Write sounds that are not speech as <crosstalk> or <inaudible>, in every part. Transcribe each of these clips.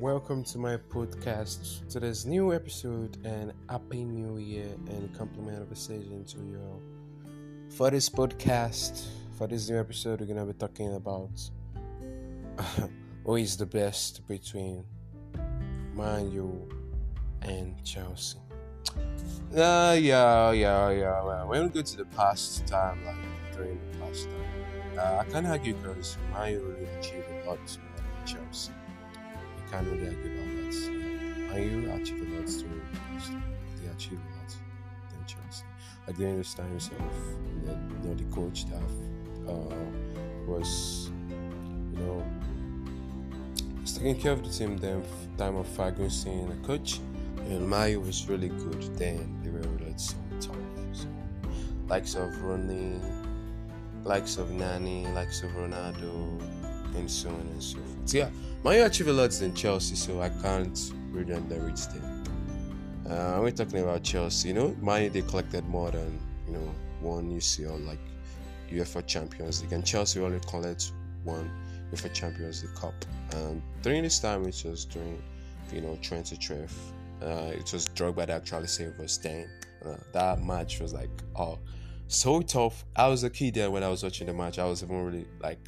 welcome to my podcast. To this new episode and happy new year and compliment of season to you all. For this podcast, for this new episode, we're gonna be talking about <laughs> who is the best between Man U and Chelsea. Uh, yeah, yeah, yeah. Well, when we go to the past time, like during the past time, uh, I can't argue because Man U really achieved a lot more than Chelsea. Can't really argue about that. Yeah. Man U achieved a lot the time. They achieved a lot than Chelsea. During those times of the, you know, the coach that uh, was, you know, was taking care of the team then time of Ferguson, the coach. And Mayo was really good then. They were really so tough. So, likes of Rooney, likes of Nani, likes of Ronaldo, and so on and so forth. Yeah, Mayo achieved a lot than Chelsea, so I can't underrate them. Uh, we're talking about Chelsea. You know, Mayo they collected more than you know one UCL like UEFA Champions League, and Chelsea only collected one UEFA Champions League Cup. And during this time, it was during you know 2012 uh, it was Drogba that actually saved us then. Uh, that match was like, oh, so tough. I was a kid there when I was watching the match. I was even really like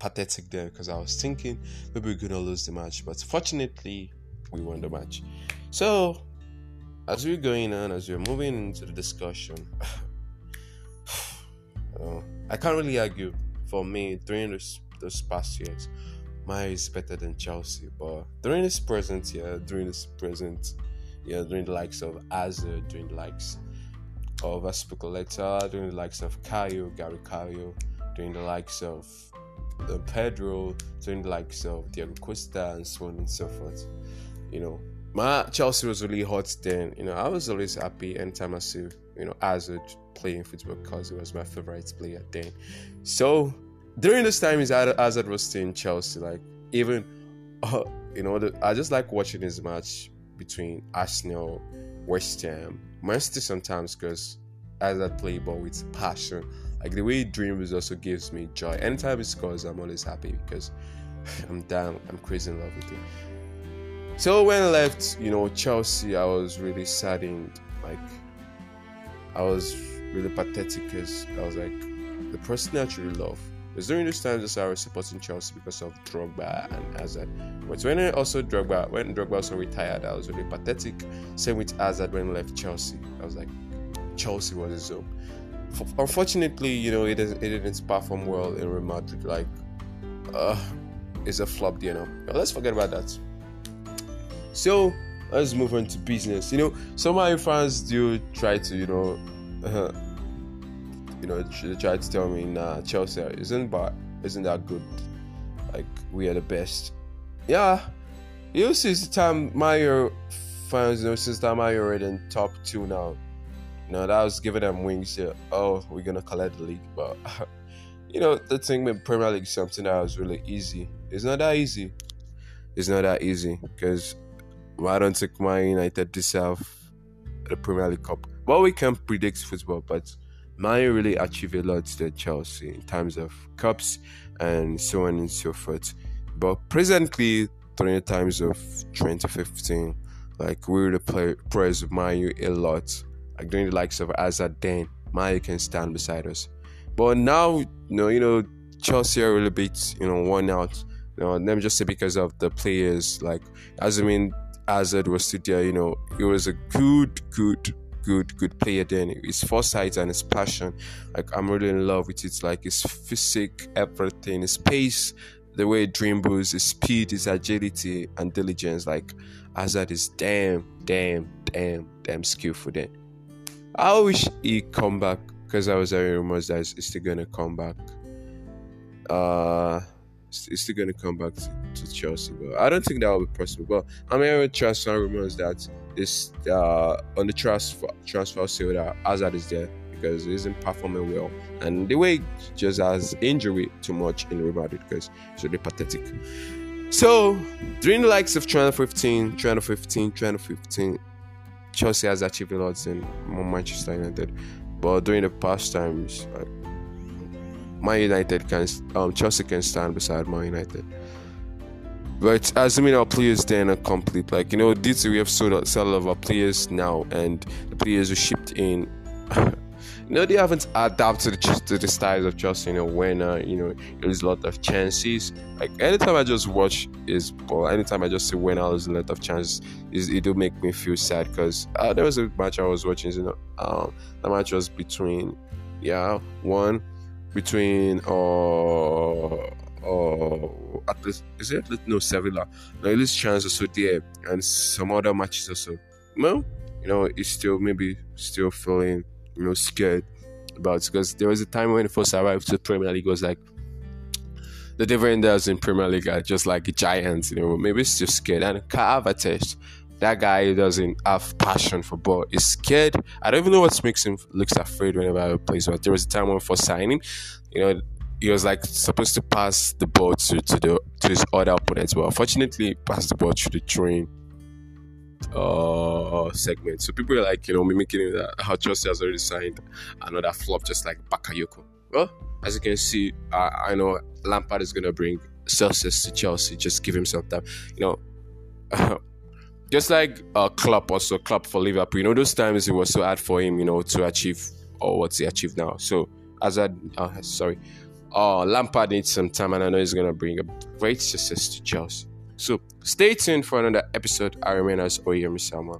pathetic there because I was thinking maybe we're gonna lose the match, but fortunately we won the match. So as we're going on, as we're moving into the discussion, uh, <sighs> I can't really argue for me during this, those past years. Maya is better than Chelsea. But during this present year, during this present year, during the likes of Hazard, during the likes of Azpilicueta, during the likes of Cahill, Gary Cahill, during the likes of uh, Pedro, during the likes of Diego Costa, and so on and so forth. You know, my Chelsea was really hot then. You know, I was always happy anytime I see you know Hazard playing football because he was my favorite player then. So during this time, his Hazard was still in Chelsea. Like even, <laughs> uh, you know, the, I just like watching his match between Arsenal, West Ham, Manchester sometimes because Hazard play ball with passion. Like the way dreams also gives me joy. Anytime he scores, I'm always happy because <laughs> I'm down. I'm crazy in love with him. So when I left, you know, Chelsea, I was really saddened. Like I was really pathetic because I was like, the person I truly love was during this time I was supporting Chelsea because of Drogba and Hazard. But when I also Drogba, when Drogba also retired, I was really pathetic. Same with Hazard when he left Chelsea. I was like, Chelsea was his home. Unfortunately, you know, it, it didn't perform well in Real Madrid. Like, uh, it's a flop, you know. But let's forget about that. So let's move on to business. You know, some of my fans do try to, you know, uh, <laughs> you know, they tried to tell me, nah, Chelsea isn't bad, isn't that good. Like we are the best. Yeah, you see, the time Mario fans, you know, since time Mario already in top two now. You know, that was giving them wings. Yeah, oh, we're gonna collect the league, but <laughs> you know, the thing with Premier League something that was really easy. It's not that easy. It's not that easy because why don't think Man United deserve the Premier League Cup. Well, we can predict football, but Man really achieved a lot to Chelsea in terms of cups and so on and so forth. But presently, during the times of 2015, like we really play, praise Man a lot. Like during the likes of Hazard, then Man can stand beside us. But now, you know, you know, Chelsea are a little bit, you know, worn out. You know, let me just say because of the players. Like, as I mean, Hazard was still there. You know, he was a good, good good, good player then. His foresight and his passion. Like I'm really in love with it. Like his physique, everything, his pace, the way he dribbles, his speed, his agility and diligence. Like Hazard is damn, damn, damn, damn skillful then. I wish he come back because I was hearing rumors that he's still gonna come back. Uh he's still gonna come back to, to Chelsea, but I don't think that will be possible. But I'm hearing transfer rumors that is uh, on the transfer transfer sale that Hazard is there because he isn't performing well, and the way just has injury too much in Real Madrid because it's really pathetic. So during the likes of 2015, 2015, 2015, Chelsea has achieved a lot in Manchester United, but during the past times, like, Man United can um, Chelsea can stand beside Man United. But as assuming our players then are complete, like you know, this we have sold sell of our players now, and the players who shipped in. <laughs> you know, they haven't adapted to the styles of Chelsea. You know, when uh, you know there's a lot of chances. Like anytime I just watch is, or anytime I just see when there's a lot of chances, is it'll make me feel sad because uh, there was a match I was watching. You know, um, the match was between, yeah, one between uh or at least is it no Sevilla? No, at least chance also there and some other matches also. Well, you know, it's still maybe still feeling you know scared about because there was a time when first arrived to Premier League was like the defenders in Premier League are just like giants, you know, maybe still scared. And Havertz, that guy doesn't have passion for ball. He's scared. I don't even know what makes him looks afraid whenever he plays. But there was a time when for signing, you know, he was like supposed to pass the ball to, to the to his other opponents, but unfortunately, he passed the ball to the train uh segment. So people are like, you know, mimicking that how Chelsea has already signed another flop just like Bakayoko. Well, as you can see, uh, I know Lampard is gonna bring success to Chelsea. Just give him some time. You know, <laughs> just like uh, Klopp also Klopp for Liverpool. You know, those times it was so hard for him, you know, to achieve or what's he achieved now. So as I uh, sorry, uh, Lampard needs some time, and I know he's gonna bring a great success to Chelsea. So stay tuned for another episode. I remain as Oyemi Sama.